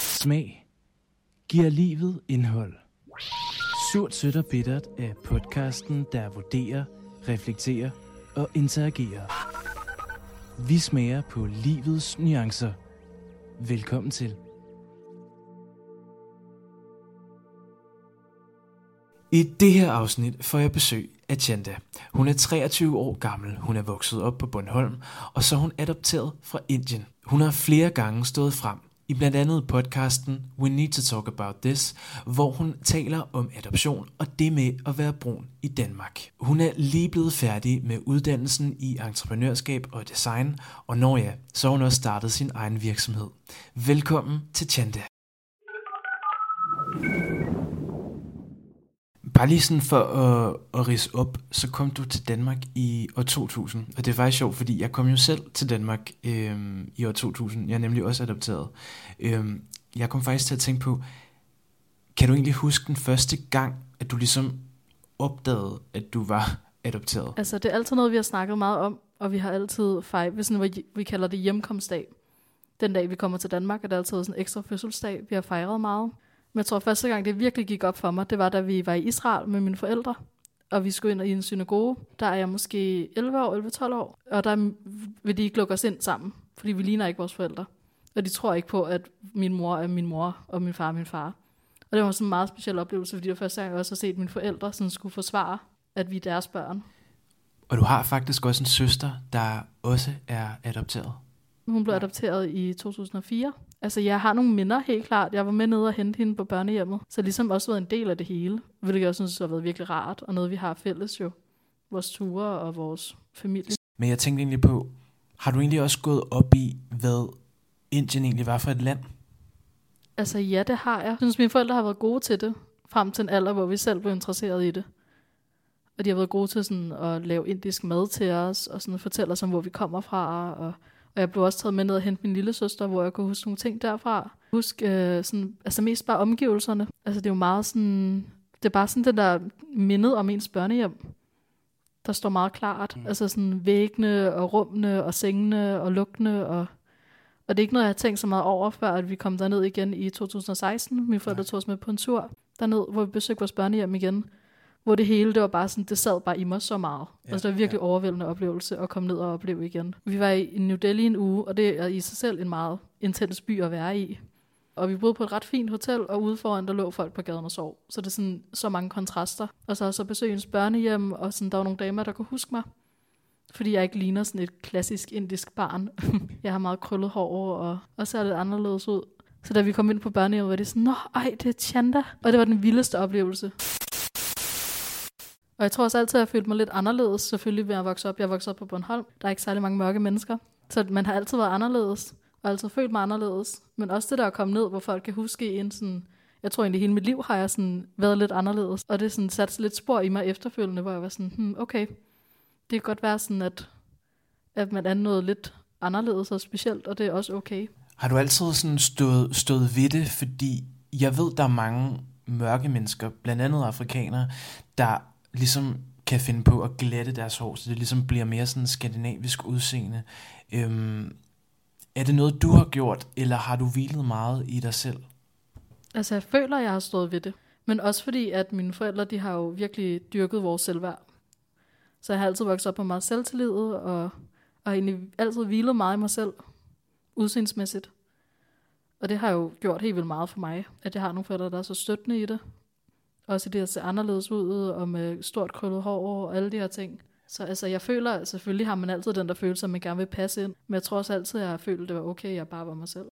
Smag giver livet indhold. Surt, sødt og bittert er podcasten, der vurderer, reflekterer og interagerer. Vi smager på livets nuancer. Velkommen til. I det her afsnit får jeg besøg af Chanda. Hun er 23 år gammel, hun er vokset op på Bornholm, og så er hun adopteret fra Indien. Hun har flere gange stået frem i blandt andet podcasten We Need to Talk About This, hvor hun taler om adoption og det med at være brun i Danmark. Hun er lige blevet færdig med uddannelsen i entreprenørskab og design, og når ja, så har hun også startet sin egen virksomhed. Velkommen til Chanda. Bare lige sådan for at, at rise op, så kom du til Danmark i år 2000. Og det er faktisk sjovt, fordi jeg kom jo selv til Danmark øh, i år 2000. Jeg er nemlig også adopteret. Øh, jeg kom faktisk til at tænke på, kan du egentlig huske den første gang, at du ligesom opdagede, at du var adopteret? Altså, det er altid noget, vi har snakket meget om, og vi har altid fejret, sådan, vi, vi kalder det hjemkomstdag. Den dag, vi kommer til Danmark, er det altid sådan en ekstra fødselsdag, vi har fejret meget. Men jeg tror, første gang, det virkelig gik op for mig, det var, da vi var i Israel med mine forældre. Og vi skulle ind i en synagoge. Der er jeg måske 11 år, 11-12 år. Og der vil de ikke lukke os ind sammen, fordi vi ligner ikke vores forældre. Og de tror ikke på, at min mor er min mor, og min far er min far. Og det var sådan en meget speciel oplevelse, fordi det var første gang, jeg også har set mine forældre sådan skulle forsvare, at vi er deres børn. Og du har faktisk også en søster, der også er adopteret. Hun blev adopteret i 2004. Altså, jeg har nogle minder helt klart. Jeg var med nede og hente hende på børnehjemmet. Så ligesom også været en del af det hele. Hvilket jeg også synes har været virkelig rart. Og noget, vi har fælles jo. Vores ture og vores familie. Men jeg tænkte egentlig på, har du egentlig også gået op i, hvad Indien egentlig var for et land? Altså ja, det har jeg. Jeg synes, mine forældre har været gode til det. Frem til en alder, hvor vi selv blev interesseret i det. Og de har været gode til sådan at lave indisk mad til os, og sådan fortælle os om, hvor vi kommer fra, og og jeg blev også taget med ned og hente min lille søster, hvor jeg kunne huske nogle ting derfra. Husk øh, sådan, altså mest bare omgivelserne. Altså det er jo meget sådan, det er bare sådan det der mindet om ens børnehjem, der står meget klart. Mm. Altså sådan væggene og rummene og sengene og lugtene og og det er ikke noget, jeg har tænkt så meget over, før at vi kom derned igen i 2016. Min forældre tog os med på en tur derned, hvor vi besøgte vores børnehjem igen hvor det hele, det var bare sådan, det sad bare i mig så meget. Ja, altså det var virkelig ja. overvældende oplevelse at komme ned og opleve igen. Vi var i New Delhi en uge, og det er i sig selv en meget intens by at være i. Og vi boede på et ret fint hotel, og ude foran, der lå folk på gaden og sov. Så det er sådan så mange kontraster. Og så så besøg ens børnehjem, og sådan, der var nogle damer, der kunne huske mig. Fordi jeg ikke ligner sådan et klassisk indisk barn. jeg har meget krøllet hår, og, og ser lidt anderledes ud. Så da vi kom ind på børnehjemmet, var det sådan, Nå, ej, det er Chanda. Og det var den vildeste oplevelse. Og jeg tror også altid, at jeg følte mig lidt anderledes, selvfølgelig ved at vokse op. Jeg voksede op på Bornholm. Der er ikke særlig mange mørke mennesker. Så man har altid været anderledes, og altid følt mig anderledes. Men også det der at komme ned, hvor folk kan huske en sådan... Jeg tror egentlig, hele mit liv har jeg sådan været lidt anderledes. Og det sådan sat lidt spor i mig efterfølgende, hvor jeg var sådan, hmm, okay, det kan godt være sådan, at, at man er noget lidt anderledes og specielt, og det er også okay. Har du altid sådan stået, stået ved det? Fordi jeg ved, der er mange mørke mennesker, blandt andet afrikanere, der ligesom kan finde på at glatte deres hår, så det ligesom bliver mere sådan skandinavisk udseende. Øhm, er det noget, du har gjort, eller har du hvilet meget i dig selv? Altså, jeg føler, jeg har stået ved det. Men også fordi, at mine forældre, de har jo virkelig dyrket vores selvværd. Så jeg har altid vokset op på meget selvtillid, og, og egentlig altid hvilet meget i mig selv, udseendsmæssigt. Og det har jo gjort helt vildt meget for mig, at jeg har nogle forældre, der er så støttende i det, også det at se anderledes ud, og med stort krøllet hår og alle de her ting. Så altså, jeg føler, selvfølgelig har man altid den der følelse, at man gerne vil passe ind. Men jeg tror også altid, at jeg har følt, at det var okay, at jeg bare var mig selv.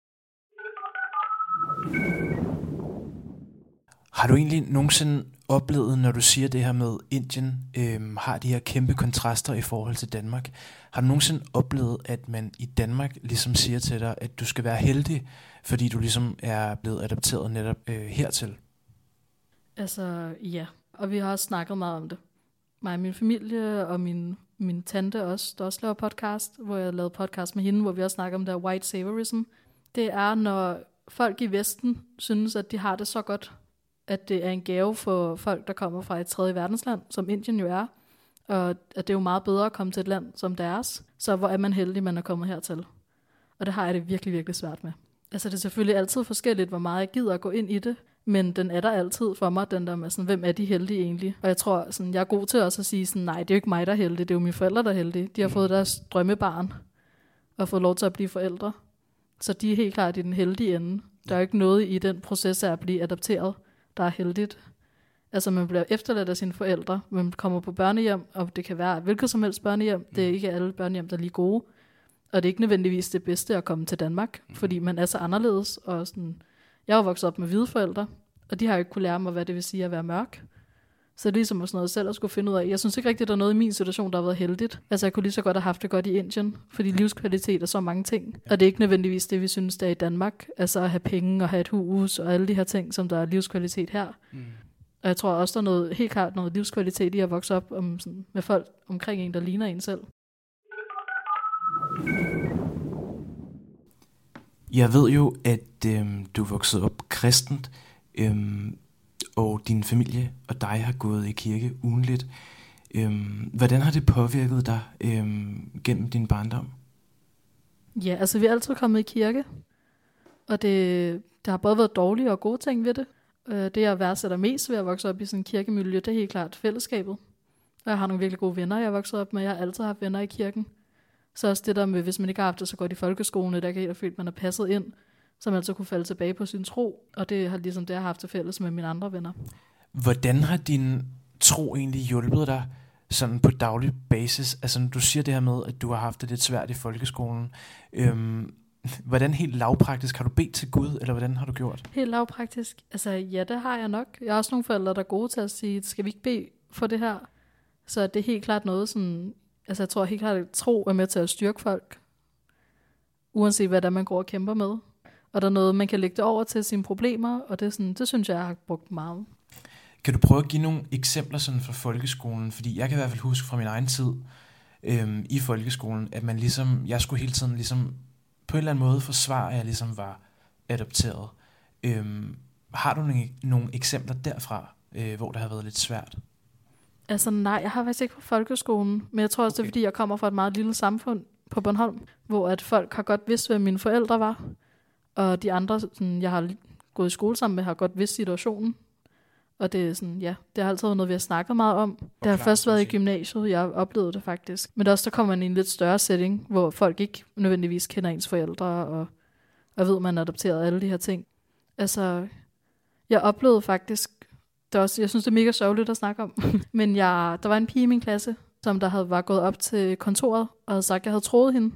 Har du egentlig nogensinde oplevet, når du siger det her med Indien, øh, har de her kæmpe kontraster i forhold til Danmark, har du nogensinde oplevet, at man i Danmark ligesom siger til dig, at du skal være heldig, fordi du ligesom er blevet adopteret netop øh, hertil? Altså, ja. Og vi har også snakket meget om det. Mig og min familie, og min, min tante også, der også laver podcast, hvor jeg lavede podcast med hende, hvor vi også snakker om det white saviorism. Det er, når folk i Vesten synes, at de har det så godt, at det er en gave for folk, der kommer fra et tredje verdensland, som Indien jo er, og at det er jo meget bedre at komme til et land som deres. Så hvor er man heldig, man er kommet hertil. Og det har jeg det virkelig, virkelig svært med. Altså det er selvfølgelig altid forskelligt, hvor meget jeg gider at gå ind i det, men den er der altid for mig, den der med sådan, hvem er de heldige egentlig? Og jeg tror, sådan, jeg er god til også at sige sådan, nej, det er jo ikke mig, der er heldig, det er jo mine forældre, der er heldige. De har fået deres drømmebarn og fået lov til at blive forældre. Så de er helt klart i den heldige ende. Der er jo ikke noget i den proces af at blive adopteret, der er heldigt. Altså man bliver efterladt af sine forældre, man kommer på børnehjem, og det kan være hvilket som helst børnehjem. Det er ikke alle børnehjem, der er lige gode. Og det er ikke nødvendigvis det bedste at komme til Danmark, fordi man er så anderledes. Og sådan, jeg har vokset op med hvide forældre, og de har ikke kunne lære mig, hvad det vil sige at være mørk. Så det er ligesom sådan noget selv at skulle finde ud af. Jeg synes ikke rigtigt, at der er noget i min situation, der har været heldigt. Altså jeg kunne lige så godt have haft det godt i Indien, fordi livskvalitet er så mange ting. Og det er ikke nødvendigvis det, vi synes, der er i Danmark. Altså at have penge og have et hus og alle de her ting, som der er livskvalitet her. Mm. Og jeg tror også, der er noget, helt klart noget livskvalitet i at vokse op om, sådan, med folk omkring en, der ligner en selv. Jeg ved jo, at øhm, du er vokset op kristent, øhm, og din familie og dig har gået i kirke ugenligt. Øhm, hvordan har det påvirket dig øhm, gennem din barndom? Ja, altså vi er altid kommet i kirke, og det, der har både været dårlige og gode ting ved det. Øh, det, jeg værdsætter mest ved at vokse op i sådan en kirkemiljø, det er helt klart fællesskabet. Og jeg har nogle virkelig gode venner, jeg har vokset op med. Jeg har altid haft venner i kirken. Så også det der med, hvis man ikke har haft det så godt i folkeskolen, der kan helt føle, at man er passet ind, så man altså kunne falde tilbage på sin tro. Og det har ligesom det, jeg har haft til fælles med mine andre venner. Hvordan har din tro egentlig hjulpet dig sådan på daglig basis? Altså når du siger det her med, at du har haft det lidt svært i folkeskolen. Øhm, hvordan helt lavpraktisk har du bedt til Gud, eller hvordan har du gjort? Helt lavpraktisk? Altså ja, det har jeg nok. Jeg har også nogle forældre, der er gode til at sige, skal vi ikke bede for det her? Så det er helt klart noget, sådan, altså jeg tror helt klart, at tro er med til at styrke folk, uanset hvad der man går og kæmper med. Og der er noget, man kan lægge det over til sine problemer, og det, er sådan, det synes jeg, jeg har brugt meget. Kan du prøve at give nogle eksempler sådan fra folkeskolen? Fordi jeg kan i hvert fald huske fra min egen tid øhm, i folkeskolen, at man ligesom, jeg skulle hele tiden ligesom på en eller anden måde forsvare, at jeg ligesom var adopteret. Øhm, har du nogle, nogle eksempler derfra, øh, hvor det har været lidt svært? Altså nej, jeg har faktisk ikke på folkeskolen, men jeg tror også, okay. det er fordi, jeg kommer fra et meget lille samfund på Bornholm, hvor at folk har godt vidst, hvem mine forældre var, og de andre, sådan, jeg har gået i skole sammen med, har godt vidst situationen. Og det er sådan, ja, det har altid været noget, vi har snakket meget om. Det har først været i gymnasiet, jeg oplevede det faktisk. Men også, der kommer man i en lidt større setting, hvor folk ikke nødvendigvis kender ens forældre, og, og ved, man er adopteret alle de her ting. Altså, jeg oplevede faktisk, det også, jeg synes, det er mega sørgeligt at snakke om, men jeg, der var en pige i min klasse, som der havde var gået op til kontoret og havde sagt, at jeg havde troet hende.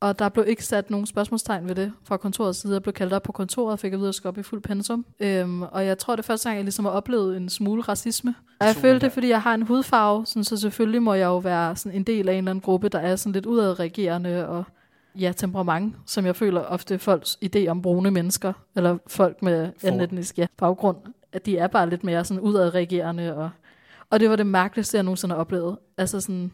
Og der blev ikke sat nogen spørgsmålstegn ved det fra kontorets side. Jeg blev kaldt op på kontoret og fik at vide, at jeg skulle op i fuld pensum. Øhm, og jeg tror, det er første gang, jeg ligesom har oplevet en smule racisme. Og jeg følte det, fordi jeg har en hudfarve, sådan, så selvfølgelig må jeg jo være sådan en del af en eller anden gruppe, der er sådan lidt udadreagerende og ja, temperament, som jeg føler ofte folks idé om brune mennesker, eller folk med en etnisk ja, baggrund, at de er bare lidt mere sådan udadreagerende. Og, og det var det mærkeligste, jeg nogensinde har oplevet. Altså sådan,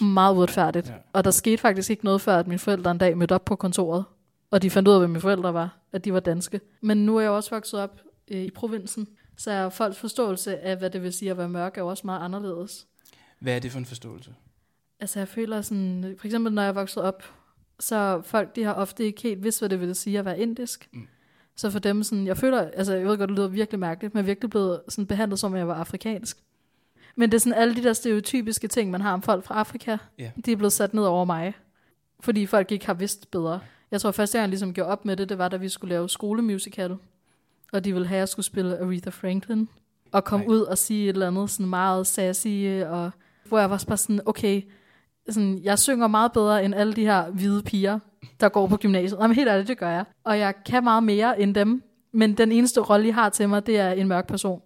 meget uretfærdigt. Ja. Og der skete faktisk ikke noget før, at mine forældre en dag mødte op på kontoret, og de fandt ud af, hvem mine forældre var, at de var danske. Men nu er jeg også vokset op øh, i provinsen, så er folks forståelse af, hvad det vil sige at være mørk, er også meget anderledes. Hvad er det for en forståelse? Altså jeg føler sådan, for eksempel når jeg vokset op, så folk de har ofte ikke helt vidst, hvad det vil sige at være indisk. Mm. Så for dem sådan, jeg føler, altså jeg ved godt, det lyder virkelig mærkeligt, men jeg er virkelig blevet sådan behandlet som, at jeg var afrikansk. Men det er sådan alle de der stereotypiske ting, man har om folk fra Afrika, yeah. de er blevet sat ned over mig. Fordi folk ikke har vidst bedre. Jeg tror første gang, jeg ligesom gjorde op med det, det var, da vi skulle lave skolemusical. Og de ville have, at jeg skulle spille Aretha Franklin. Og komme ud og sige et eller andet sådan meget sassy. Og, hvor jeg var bare sådan, okay, sådan, jeg synger meget bedre end alle de her hvide piger, der går på gymnasiet. Jamen helt ærligt, det gør jeg. Og jeg kan meget mere end dem. Men den eneste rolle, I har til mig, det er en mørk person.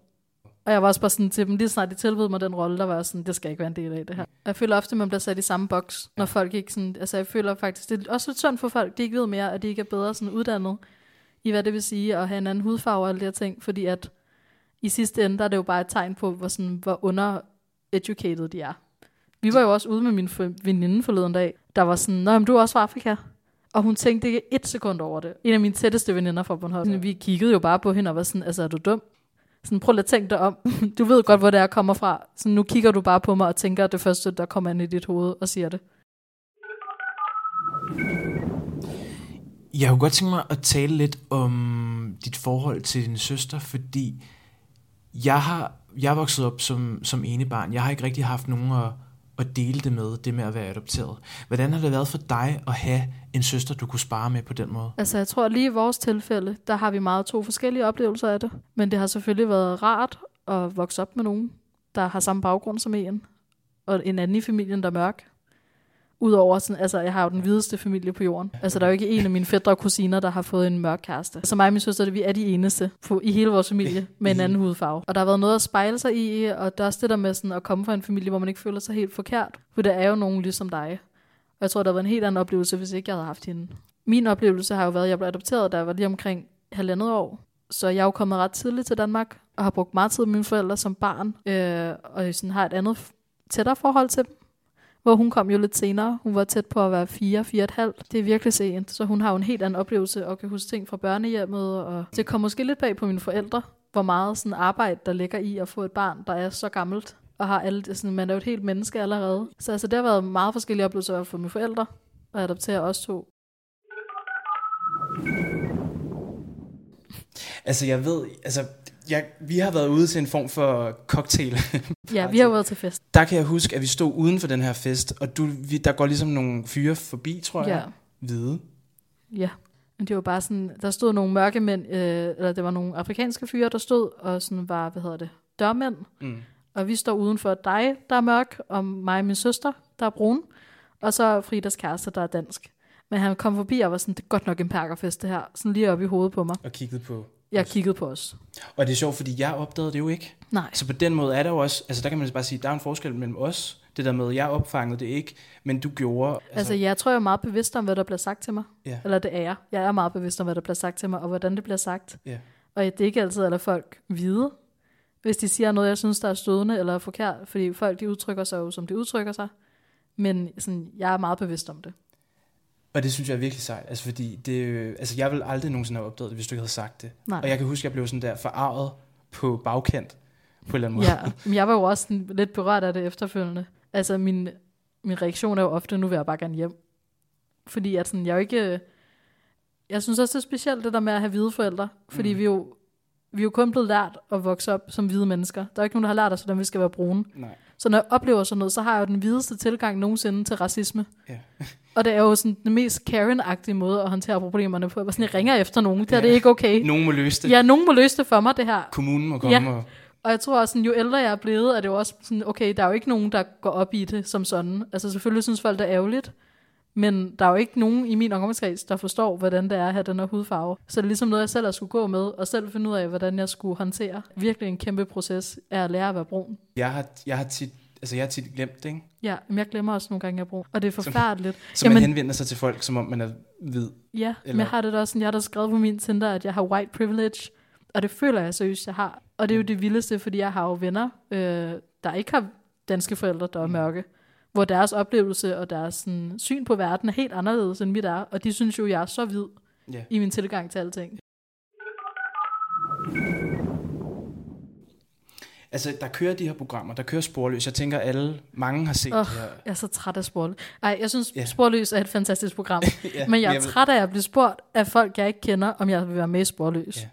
Og jeg var også bare sådan til dem, lige snart de tilbød mig den rolle, der var sådan, det skal ikke være en del af det her. Jeg føler ofte, at man bliver sat i samme boks, når folk ikke sådan, altså jeg føler faktisk, det er også lidt synd for folk, de ikke ved mere, at de ikke er bedre sådan uddannet i, hvad det vil sige at have en anden hudfarve og alle de her ting, fordi at i sidste ende, der er det jo bare et tegn på, hvor, sådan, hvor under-educated de er. Vi var jo også ude med min veninde forleden dag, der var sådan, Nå, men du er også fra Afrika. Og hun tænkte ikke et sekund over det. En af mine tætteste veninder fra Bornholm. Vi kiggede jo bare på hende og var sådan, altså er du dum? Sådan, prøv at tænke dig om. Du ved godt, hvor det er kommer fra. Så nu kigger du bare på mig og tænker, at det første, der kommer ind i dit hoved og siger det. Jeg kunne godt tænke mig at tale lidt om dit forhold til din søster, fordi jeg har jeg er vokset op som, som ene barn. Jeg har ikke rigtig haft nogen at, at dele det med, det med at være adopteret. Hvordan har det været for dig at have en søster, du kunne spare med på den måde? Altså jeg tror lige i vores tilfælde, der har vi meget to forskellige oplevelser af det. Men det har selvfølgelig været rart at vokse op med nogen, der har samme baggrund som en. Og en anden i familien, der er mørk. Udover sådan, altså jeg har jo den hvideste familie på jorden. Altså der er jo ikke en af mine fædre og kusiner, der har fået en mørk kæreste. Så mig og min søster, vi er de eneste på, i hele vores familie med en anden hudfarve. Og der har været noget at spejle sig i, og der er også det der med sådan at komme fra en familie, hvor man ikke føler sig helt forkert. For der er jo nogen ligesom dig. Og jeg tror, der var en helt anden oplevelse, hvis ikke jeg havde haft hende. Min oplevelse har jo været, at jeg blev adopteret, da jeg var lige omkring halvandet år. Så jeg er jo kommet ret tidligt til Danmark, og har brugt meget tid med mine forældre som barn, øh, og sådan har et andet tættere forhold til dem hvor hun kom jo lidt senere. Hun var tæt på at være 4, 4,5. Det er virkelig sent, så hun har jo en helt anden oplevelse og kan huske ting fra børnehjemmet. Og det kom måske lidt bag på mine forældre, hvor meget sådan arbejde, der ligger i at få et barn, der er så gammelt og har alle, sådan, man er jo et helt menneske allerede. Så altså, det har været meget forskellige oplevelser for mine forældre og adoptere os to. Altså, jeg ved, altså, jeg, vi har været ude til en form for cocktail ja, vi har været til fest. Der kan jeg huske, at vi stod uden for den her fest, og du, vi, der går ligesom nogle fyre forbi, tror jeg. Ja. Hvide. Ja, men det var bare sådan, der stod nogle mørke mænd, øh, eller det var nogle afrikanske fyre, der stod, og sådan var, hvad hedder det, dørmænd. Mm. Og vi står uden for dig, der er mørk, og mig og min søster, der er brun, og så Fridas kæreste, der er dansk. Men han kom forbi og var sådan, det er godt nok en perkerfest det her, sådan lige op i hovedet på mig. Og kiggede på jeg kiggede på os. Og det er sjovt, fordi jeg opdagede det jo ikke. Nej. Så på den måde er der jo også, altså der kan man bare sige, der er en forskel mellem os, det der med, jeg opfangede det ikke, men du gjorde. Altså, altså jeg tror, jeg er meget bevidst om, hvad der bliver sagt til mig. Ja. Eller det er jeg. Jeg er meget bevidst om, hvad der bliver sagt til mig, og hvordan det bliver sagt. Ja. Og det er ikke altid, at folk vide, hvis de siger noget, jeg synes, der er stødende eller forkert, fordi folk de udtrykker sig jo, som de udtrykker sig. Men sådan, jeg er meget bevidst om det. Og det synes jeg er virkelig sejt, altså fordi det, altså jeg vil aldrig nogensinde have opdaget det, hvis du ikke havde sagt det. Nej. Og jeg kan huske, at jeg blev sådan der forarvet på bagkant, på en eller anden måde. Ja, men jeg var jo også sådan lidt berørt af det efterfølgende. Altså min, min reaktion er jo ofte, nu vil jeg bare gerne hjem. Fordi at sådan, jeg er jo ikke... Jeg synes også, det er specielt det der med at have hvide forældre. Fordi mm. vi, jo, vi er jo kun blevet lært at vokse op som hvide mennesker. Der er ikke nogen, der har lært os, hvordan vi skal være brune. Nej. Så når jeg oplever sådan noget, så har jeg jo den videste tilgang nogensinde til racisme. Ja. og det er jo sådan den mest Karen-agtige måde at håndtere problemerne på. Jeg, sådan, jeg ringer efter nogen, det er ja. det ikke okay. Nogen må løse det. Ja, nogen må løse det for mig, det her. Kommunen må komme ja. og... Og jeg tror også, sådan, jo ældre jeg er blevet, er det jo også sådan, okay, der er jo ikke nogen, der går op i det som sådan. Altså selvfølgelig synes folk, det er ærgerligt. Men der er jo ikke nogen i min omgangskreds, der forstår, hvordan det er at have den her hudfarve. Så det er ligesom noget, jeg selv har skulle gå med, og selv finde ud af, hvordan jeg skulle håndtere. Virkelig en kæmpe proces er at lære at være brun. Jeg har, jeg har tit Altså, jeg har tit glemt det, ikke? Ja, men jeg glemmer også nogle gange, jeg bruger. Og det er forfærdeligt. Så, så man Jamen, henvender sig til folk, som om man er hvid. Ja, eller? men jeg har det også sådan, jeg har da skrevet på min Tinder, at jeg har white privilege. Og det føler jeg seriøst, jeg har. Og det er jo det vildeste, fordi jeg har jo venner, øh, der ikke har danske forældre, der er mm. Hvor deres oplevelse og deres sådan, syn på verden er helt anderledes, end mit er. Og de synes jo, jeg er så hvid yeah. i min tilgang til alting. Altså, der kører de her programmer, der kører Sporløs. Jeg tænker, alle, mange har set oh, det her. Jeg er så træt af Sporløs. Ej, jeg synes, yeah. Sporløs er et fantastisk program. ja, men jeg er jeg træt af at blive spurgt af folk, jeg ikke kender, om jeg vil være med i Sporløs. Ja.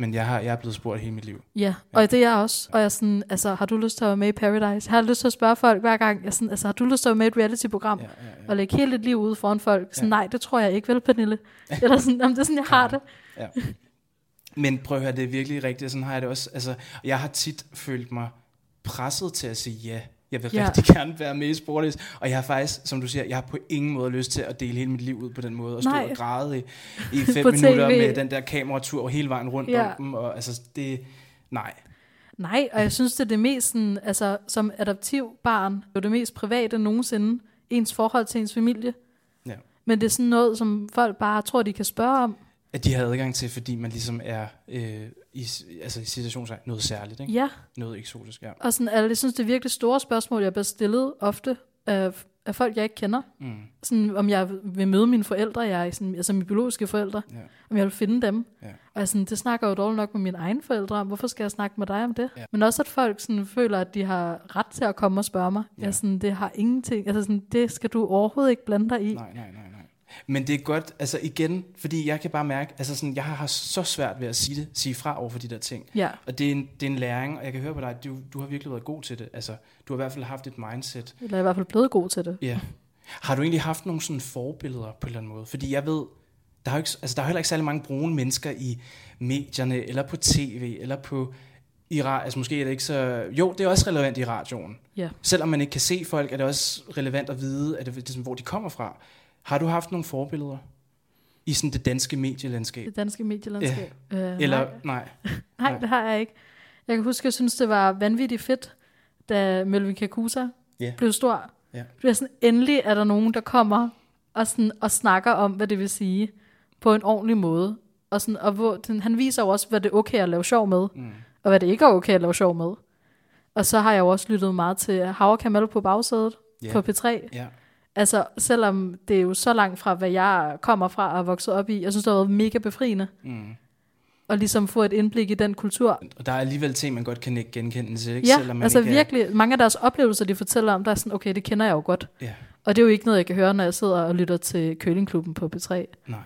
Men jeg, har, jeg er blevet spurgt hele mit liv. Ja, og ja. det er jeg også. Og jeg er sådan, altså, har du lyst til at være med i Paradise? Jeg har lyst til at spørge folk hver gang, jeg sådan, altså, har du lyst til at være med i et reality-program? Ja, ja, ja. Og lægge hele dit liv ude foran folk? Sådan, ja. nej, det tror jeg ikke, vel, Pernille? Eller sådan, jamen, det er sådan, jeg har det. Ja. Men prøv at høre, det er virkelig rigtigt. Sådan har jeg det også. Altså, jeg har tit følt mig presset til at sige ja. Jeg vil ja. rigtig gerne være med i Sportløs. Og jeg har faktisk, som du siger, jeg har på ingen måde lyst til at dele hele mit liv ud på den måde. Og stå Nej. og græde i, i fem minutter TV. med den der kameratur hele vejen rundt ja. om dem. Og altså, det... Nej. Nej, og jeg synes, det er det mest, sådan, altså, som adoptiv barn, det er det mest private nogensinde, ens forhold til ens familie. Ja. Men det er sådan noget, som folk bare tror, de kan spørge om. At de har adgang til, fordi man ligesom er øh, i, altså i situationen noget særligt, ikke? Ja. Noget eksotisk, ja. Og sådan, altså, jeg synes, det er virkelig store spørgsmål, jeg bliver stillet ofte af, af folk, jeg ikke kender. Mm. Sådan, om jeg vil møde mine forældre, jeg, sådan, altså mine biologiske forældre, ja. om jeg vil finde dem. Ja. Og sådan, det snakker jo dårligt nok med mine egne forældre om. Hvorfor skal jeg snakke med dig om det? Ja. Men også, at folk sådan, føler, at de har ret til at komme og spørge mig. Ja. Jeg, sådan, det har ingenting. Altså, sådan, det skal du overhovedet ikke blande dig i. Nej, nej, nej. Men det er godt, altså igen, fordi jeg kan bare mærke, altså sådan, jeg har så svært ved at sige det, sige fra over for de der ting. Ja. Og det er, en, det er en læring, og jeg kan høre på dig, at du, du har virkelig været god til det. Altså, du har i hvert fald haft et mindset. Eller er i hvert fald blevet god til det. Ja. Har du egentlig haft nogle sådan forbilleder på en eller anden måde? Fordi jeg ved, der er, jo ikke, altså, der er heller ikke særlig mange brune mennesker i medierne, eller på tv, eller på i altså måske er det ikke så... Jo, det er også relevant i radioen. Ja. Selvom man ikke kan se folk, er det også relevant at vide, at det, det, hvor de kommer fra. Har du haft nogle forbilleder i sådan det danske medielandskab? Det danske medielandskab. Ja. Øh, Eller, nej. nej. nej, det har jeg ikke. Jeg kan huske, jeg synes, det var vanvittigt fedt, da Melvin Kakusa Ja. blev stor. Ja. Det er sådan, endelig er der nogen, der kommer og, sådan, og snakker om, hvad det vil sige på en ordentlig måde. Og, sådan, og hvor, den, han viser jo også, hvad det er okay at lave sjov med, Mm. og hvad det ikke er okay at lave sjov med. Og så har jeg jo også lyttet meget til Havre Kamel på bagsædet Ja. på P3. Ja. Altså, selvom det er jo så langt fra, hvad jeg kommer fra og er vokset op i, jeg synes, det har været mega befriende Mm. at ligesom få et indblik i den kultur. Og der er alligevel ting, man godt kan ikke genkende til, ikke? Ja, Selvom man altså ikke er- virkelig, mange af deres oplevelser, de fortæller om, der er sådan, okay, det kender jeg jo godt. Ja. Og det er jo ikke noget, jeg kan høre, når jeg sidder og lytter til Kølingklubben på P3. Nej.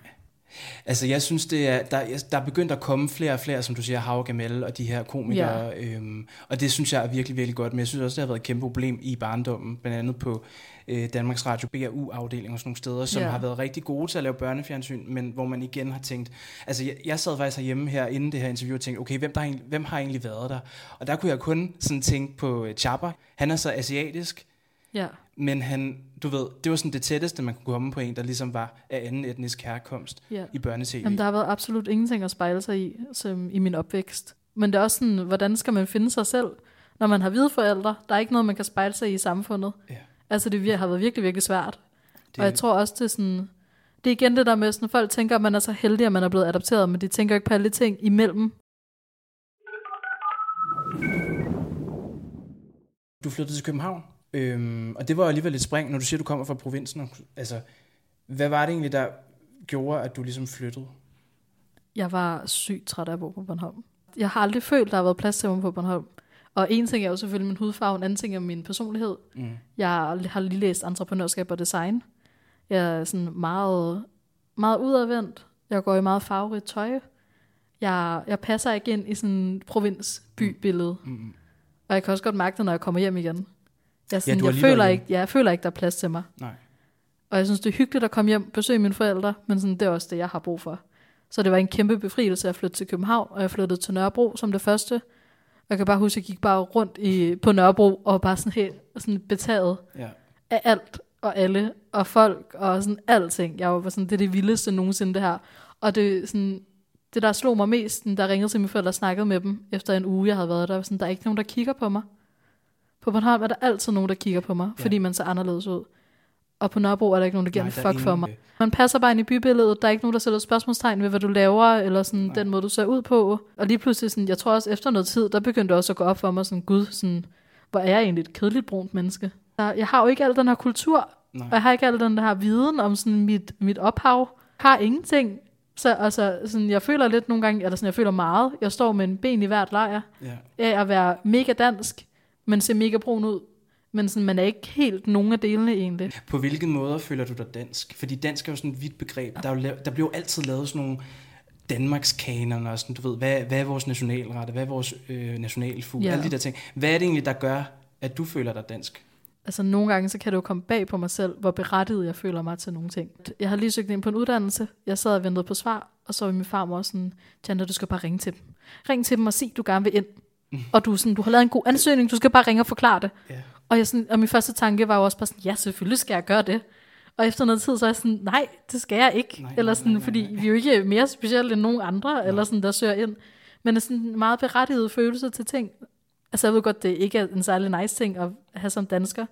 Altså, jeg synes, det er, der, der er begyndt at komme flere og flere, som du siger, Hav Gamel og de her komikere. Ja. Øhm, og det synes jeg er virkelig, virkelig godt. Men jeg synes også, det har været et kæmpe problem i barndommen, blandt andet på øh, Danmarks Radio BRU-afdeling og sådan nogle steder, som Ja. har været rigtig gode til at lave børnefjernsyn, men hvor man igen har tænkt... Altså, jeg, jeg sad faktisk herhjemme her inden det her interview og tænkte, okay, hvem, der hvem har egentlig været der? Og der kunne jeg kun sådan tænke på øh, Chapper. Han er så asiatisk, Ja, men han, du ved, det var sådan det tætteste, man kunne komme på en, der ligesom var af anden etnisk herkomst ja. i børnetv. Jamen, der har været absolut ingenting at spejle sig i, som i min opvækst. Men det er også sådan, hvordan skal man finde sig selv, når man har hvide forældre? Der er ikke noget, man kan spejle sig i i samfundet. Ja. Altså, det vir- har været virkelig, virkelig svært. Det- Og jeg tror også, det er sådan... Det er igen det der med, sådan, folk tænker, at man er så heldig, at man er blevet adopteret, men de tænker ikke på alle de ting imellem. Du flyttede til København, øhm, og det var alligevel et spring, når du siger, du kommer fra provinsen. Altså, hvad var det egentlig, der gjorde, at du ligesom flyttede? Jeg var sygt træt af at bo på Bornholm. Jeg har aldrig følt, der har været plads til mig på Bornholm. Og en ting er jo selvfølgelig min hudfarve, en anden ting er min personlighed. Mm. Jeg har lige læst entreprenørskab og design. Jeg er sådan meget, meget udadvendt. Jeg går i meget farverigt tøj. Jeg, jeg passer ikke ind i sådan provinsbybillede. Mm. Og jeg kan også godt mærke det, når jeg kommer hjem igen. Jeg, sådan, har jeg, føler ikke, ja, jeg føler ikke, der er plads til mig. Nej. Og jeg synes, det er hyggeligt at komme hjem og besøge mine forældre, men sådan, det er også det, jeg har brug for. Så det var en kæmpe befrielse at flytte til København, og jeg flyttede til Nørrebro som det første. Jeg kan bare huske, at jeg gik bare rundt i, på Nørrebro og var bare sådan helt sådan betaget Ja. af alt og alle og folk og sådan alting. Jeg var sådan, det er det vildeste nogensinde det her. Og det, sådan, det der slog mig mest, sådan, der ringede til mine forældre og snakkede med dem, efter en uge, jeg havde været der, var sådan, der er ikke nogen, der kigger på mig. På Bornholm er der altid nogen, der kigger på mig, Ja. fordi man ser anderledes ud. Og på Nørrebro er der ikke nogen, der giver Nej, en der fuck for mig. øh, Man passer bare ind i bybilledet. Der er ikke nogen, der sætter spørgsmålstegn ved, hvad du laver, eller sådan Nej. den måde, du ser ud på. Og lige pludselig, sådan, jeg tror også efter noget tid, der begyndte det også at gå op for mig, sådan, gud, sådan, hvor er jeg egentlig et kedeligt brunt menneske. Jeg har jo ikke al den her kultur, Nej. og jeg har ikke al den her viden om sådan mit, mit ophav. Jeg har ingenting. Så altså, sådan, jeg føler lidt nogle gange, eller sådan, jeg føler meget. Jeg står med en ben i hvert lejr Ja. af at være mega dansk, men ser mega brun ud. Men sådan, man er ikke helt nogen af delene egentlig. På hvilken måde føler du dig dansk? Fordi dansk er jo sådan et vidt begreb. Der, er jo, der bliver jo altid lavet sådan nogle Danmarks kanoner, og sådan, du ved, hvad, hvad er vores nationalret, hvad er vores øh, nationalfugl, Ja. alle de der ting. Hvad er det egentlig, der gør, at du føler dig dansk? Altså nogle gange, så kan det jo komme bag på mig selv, hvor berettiget jeg føler mig til nogle ting. Jeg har lige søgt ind på en uddannelse. Jeg sad og ventede på svar, og så var min farmor sådan, Chandler, du skal bare ringe til dem. Ring til dem og sig, du gerne vil ind. Og du, sådan, du har lavet en god ansøgning, du skal bare ringe og forklare det. Ja. Og, jeg sådan, og min første tanke var jo også bare sådan, ja, selvfølgelig skal jeg gøre det. Og efter noget tid, så er jeg sådan, nej, det skal jeg ikke. Nej, eller sådan, nej, nej, fordi nej. vi er jo ikke mere specielle end nogen andre, nej. eller sådan, der søger ind. Men er sådan en meget berettiget følelse til ting. Altså jeg ved godt, det ikke er en særlig nice ting at have som dansker.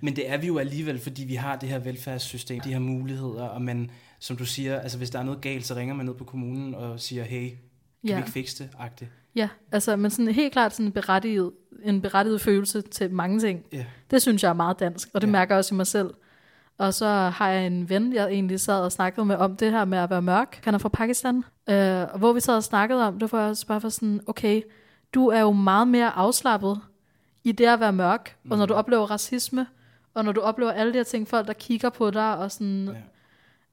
Men det er vi jo alligevel, fordi vi har det her velfærdssystem, de her muligheder, og man, som du siger, altså hvis der er noget galt, så ringer man ned på kommunen og siger, hey, kan Ja. vi ikke fikse det? Agtigt. Ja, altså, men sådan helt klart sådan en berettiget, en berettiget følelse til mange ting. Ja. Det synes jeg er meget dansk, og det ja. mærker jeg også i mig selv. Og så har jeg en ven, jeg egentlig sad og snakkede med om det her med at være mørk. Han er fra Pakistan. Øh, og hvor vi sad og snakkede om, det var jeg også bare for sådan, okay, du er jo meget mere afslappet i det at være mørk. Og når du oplever racisme, og når du oplever alle de her ting, folk der kigger på dig, og sådan, ja.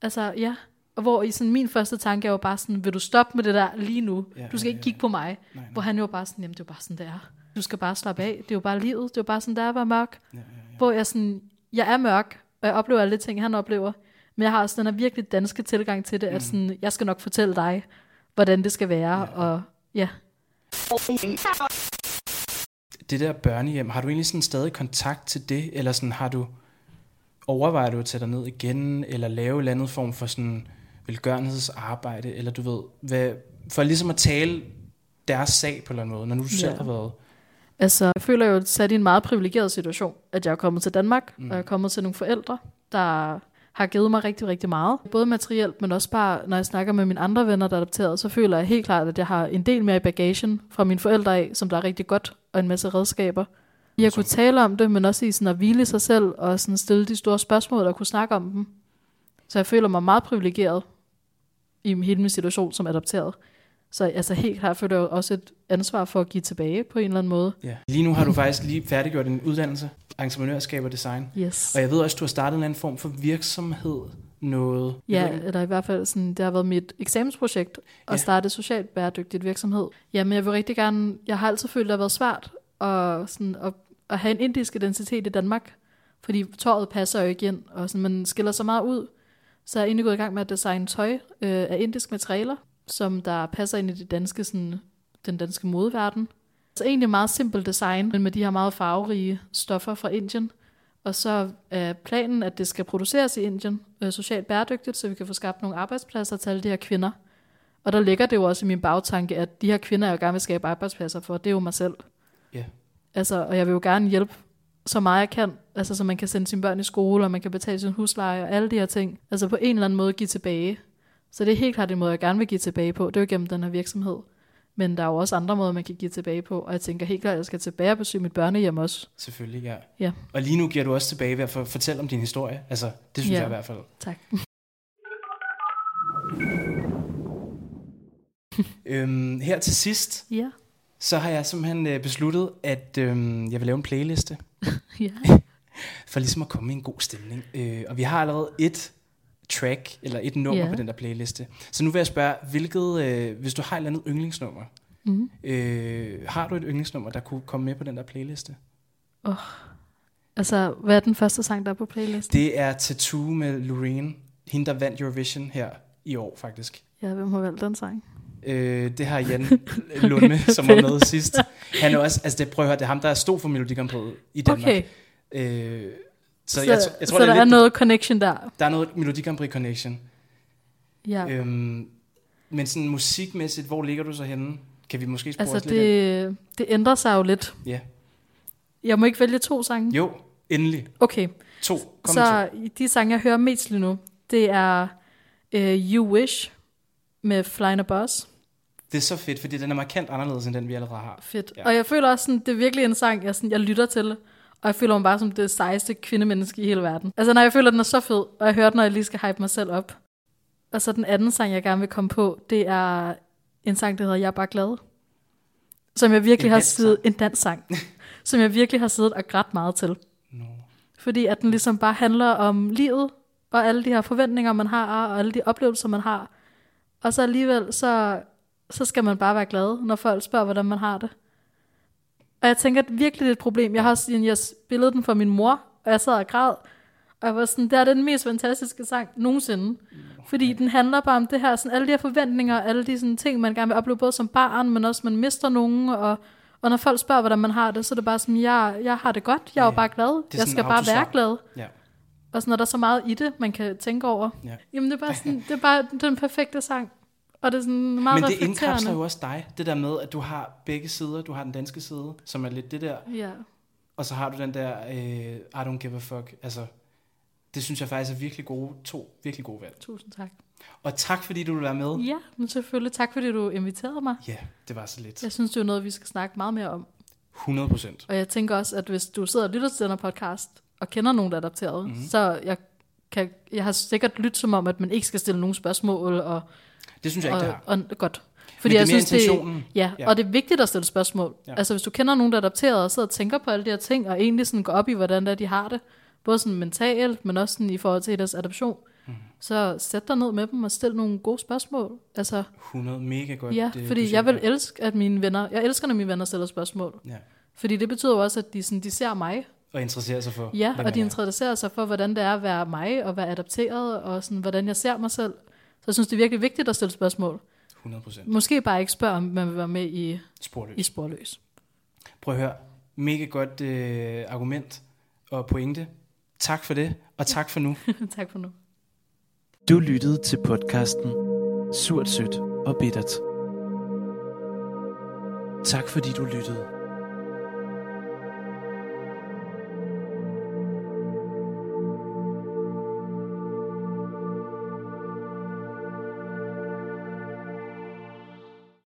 Altså, ja. Og hvor i sådan min første tanke er jo bare sådan, vil du stoppe med det der lige nu? Ja, Du skal ikke ja, kigge på mig. Nej, nej. Hvor han jo bare sådan, jamen det er jo bare sådan, det er. Du skal bare slappe af. Det er jo bare livet. Det er jo bare sådan, der er at være mørk. Ja, ja, ja. Hvor jeg sådan, jeg er mørk, og jeg oplever alle de ting, han oplever. Men jeg har også den her virkelig danske tilgang til det, at sådan, jeg skal nok fortælle dig, hvordan det skal være. Ja. Og ja, Det der børnehjem, har du egentlig sådan stadig kontakt til det, eller sådan har du, overvejer du at tage dig ned igen, eller lave en eller anden form for sådan velgørenhedsarbejde, eller du ved, hvad, for ligesom at tale deres sag på en eller anden måde, når nu du selv Ja. har været, Altså, jeg føler jo sat i en meget privilegeret situation, at jeg er kommet til Danmark, Mm. og jeg er kommet til nogle forældre, der har givet mig rigtig, rigtig meget. Både materielt, men også bare, når jeg snakker med mine andre venner, der er adopteret, så føler jeg helt klart, at jeg har en del mere i bagagen fra mine forældre af, som der er rigtig godt, og en masse redskaber. Jeg kunne tale om det, men også i sådan at hvile sig selv, og sådan stille de store spørgsmål, og kunne snakke om dem. Så jeg føler mig meget privilegeret i hele min situation som adopteret. Så altså helt klart føler jeg også et ansvar for at give tilbage på en eller anden måde. ja. Lige nu har du faktisk lige færdiggjort en uddannelse, entreprenørskab og design, Yes. og jeg ved også, du har startet en eller anden form for virksomhed, noget, Ja, eller i hvert fald sådan, det har været mit eksamensprojekt at Ja. starte socialt bæredygtigt virksomhed. Jamen, jeg vil rigtig gerne, jeg har altid følt, det har været svært at, sådan, at, at have en indisk identitet i Danmark, fordi tøjet passer jo ikke ind, og sådan, man skiller så meget ud. Så jeg er egentlig gået i gang med at designe tøj øh, af indiske materialer, som der passer ind i det danske, sådan, den danske modeverden. Så egentlig meget simpelt design, men med de her meget farverige stoffer fra Indien. Og så er planen, at det skal produceres i Indien, øh, socialt bæredygtigt, så vi kan få skabt nogle arbejdspladser til alle de her kvinder. Og der ligger det jo også i min bagtanke, at de her kvinder, jeg jo gerne vil skabe arbejdspladser for, det er jo mig selv. Ja. Altså, og jeg vil jo gerne hjælpe så meget jeg kan, altså så man kan sende sine børn i skole, og man kan betale sin husleje og alle de her ting. Altså på en eller anden måde give tilbage. Så det er helt klart en måde, jeg gerne vil give tilbage på. Det er jo gennem den her virksomhed. Men der er jo også andre måder, man kan give tilbage på. Og jeg tænker helt klart, at jeg skal tilbage og besøge mit børnehjem også. Selvfølgelig, ja. Ja. Og lige nu giver du også tilbage ved at for- fortælle om din historie. Altså, det synes Ja. jeg i hvert fald. Tak. Øhm, her til sidst, Ja. så har jeg simpelthen øh, besluttet, at øhm, jeg vil lave en playliste, Ja. for ligesom at komme i en god stemning. Øh, og vi har allerede et track, eller et nummer Ja. på den der playliste. Så nu vil jeg spørge, hvilket, øh, hvis du har et eller andet yndlingsnummer, Mm. øh, har du et yndlingsnummer, der kunne komme med på den der playliste? Altså, hvad er den første sang, der er på playlisten? Det er Tattoo med Loreen, hende der vandt Eurovision her i år faktisk. Ja, hvem har valgt den sang? Øh, det har Jan Lunde, som var med sidst. Han er også, altså det, prøv at høre, det er ham, der stod for Melodi Grand Prix i Danmark. Okay, Øh, så, så, jeg, jeg tror, så det der er, er lidt, noget connection der. der er noget Melodi Grand Prix connection. Ja. Øhm, men sådan musikmæssigt, hvor ligger du så henne? Kan vi måske spore Altså, os lidt ind? det, det ændrer sig jo lidt. Ja. Jeg må ikke vælge to sange? Jo, endelig. Okay, To. Kom så i de sange, jeg hører mest lige nu, det er uh, You Wish med Flying a Boss. to. Det er så fedt, fordi den er markant anderledes, end den vi allerede har. Fedt. Ja. Og jeg føler også, sådan, det er virkelig en sang, jeg, sådan, jeg lytter til. Og jeg føler mig bare som det sejeste kvindemenneske i hele verden. Altså, når jeg føler, den er så fed, og jeg hører den, når jeg lige skal hype mig selv op. Og så den anden sang, jeg gerne vil komme på, det er en sang, der hedder Jeg er bare glad. Som jeg virkelig har siddet, en dansk sang, som jeg virkelig har siddet og grædt meget til. No. Fordi at den ligesom bare handler om livet, og alle de her forventninger, man har, og alle de oplevelser, man har. Og så alligevel, så, så skal man bare være glad, når folk spørger, hvordan man har det. Og jeg tænker, at virkelig det er et problem. Jeg har også jeg spillede den for min mor, og jeg sad og græd. Og jeg var sådan, det er den mest fantastiske sang nogensinde. Fordi den handler bare om det her, sådan alle de her forventninger, alle de sådan ting, man gerne vil opleve, både som barn, men også man mister nogen, og, og når folk spørger, hvordan man har det, så er det bare sådan, jeg, jeg har det godt, jeg er jo bare glad, jeg skal bare være glad. Ja. Og sådan, når der er så meget i det, man kan tænke over. Ja. Jamen, det er bare, sådan, det er bare den perfekte sang. Og det er sådan meget Men det indkapsler jo også dig. Det der med, at du har begge sider. Du har den danske side, som er lidt det der. Ja. Og så har du den der, øh, I don't give a fuck. Altså, det synes jeg faktisk er virkelig gode, to virkelig gode valg. Tusind tak. Og tak fordi du vil være med. Ja, men selvfølgelig tak, fordi du inviterede mig. Ja, det var så lidt. Jeg synes, det er noget, vi skal snakke meget mere om. 100 procent. Og jeg tænker også, at hvis du sidder og lytter til den her podcast, og kender nogen, der er adopteret, Mhm. mm-hmm. så jeg, kan, jeg har sikkert lyttet som om, at man ikke skal stille nogen spørgsmål. Og, Det synes jeg ikke, det og, har. og, godt. Fordi det er jeg synes, det, ja, Ja. og det er vigtigt at stille spørgsmål. Ja. Altså hvis du kender nogen, der er adopteret, og sidder og tænker på alle de her ting, og egentlig sådan går op i, hvordan det er, de har det, både sådan mentalt, men også sådan i forhold til deres adoption, mm. så sæt dig ned med dem og stil nogle gode spørgsmål. Altså, 100 mega godt. Ja, det, fordi jeg vil elske, at mine venner, jeg elsker, når mine venner stiller spørgsmål. Ja. Fordi det betyder også, at de, sådan, de ser mig. Og interesserer sig for, Ja, og de er. interesserer sig for, hvordan det er at være mig, og være adapteret, og sådan, hvordan jeg ser mig selv. Så jeg synes, det er virkelig vigtigt at stille spørgsmål. 100 procent. Måske bare ikke spørge, om man vil være med i, Sporløs. i Sporløs. Prøv at høre. Mega godt øh, argument og pointe. Tak for det, og tak for nu. tak for nu. Du lyttede til podcasten Surt, Sødt og Bittert. Tak fordi du lyttede.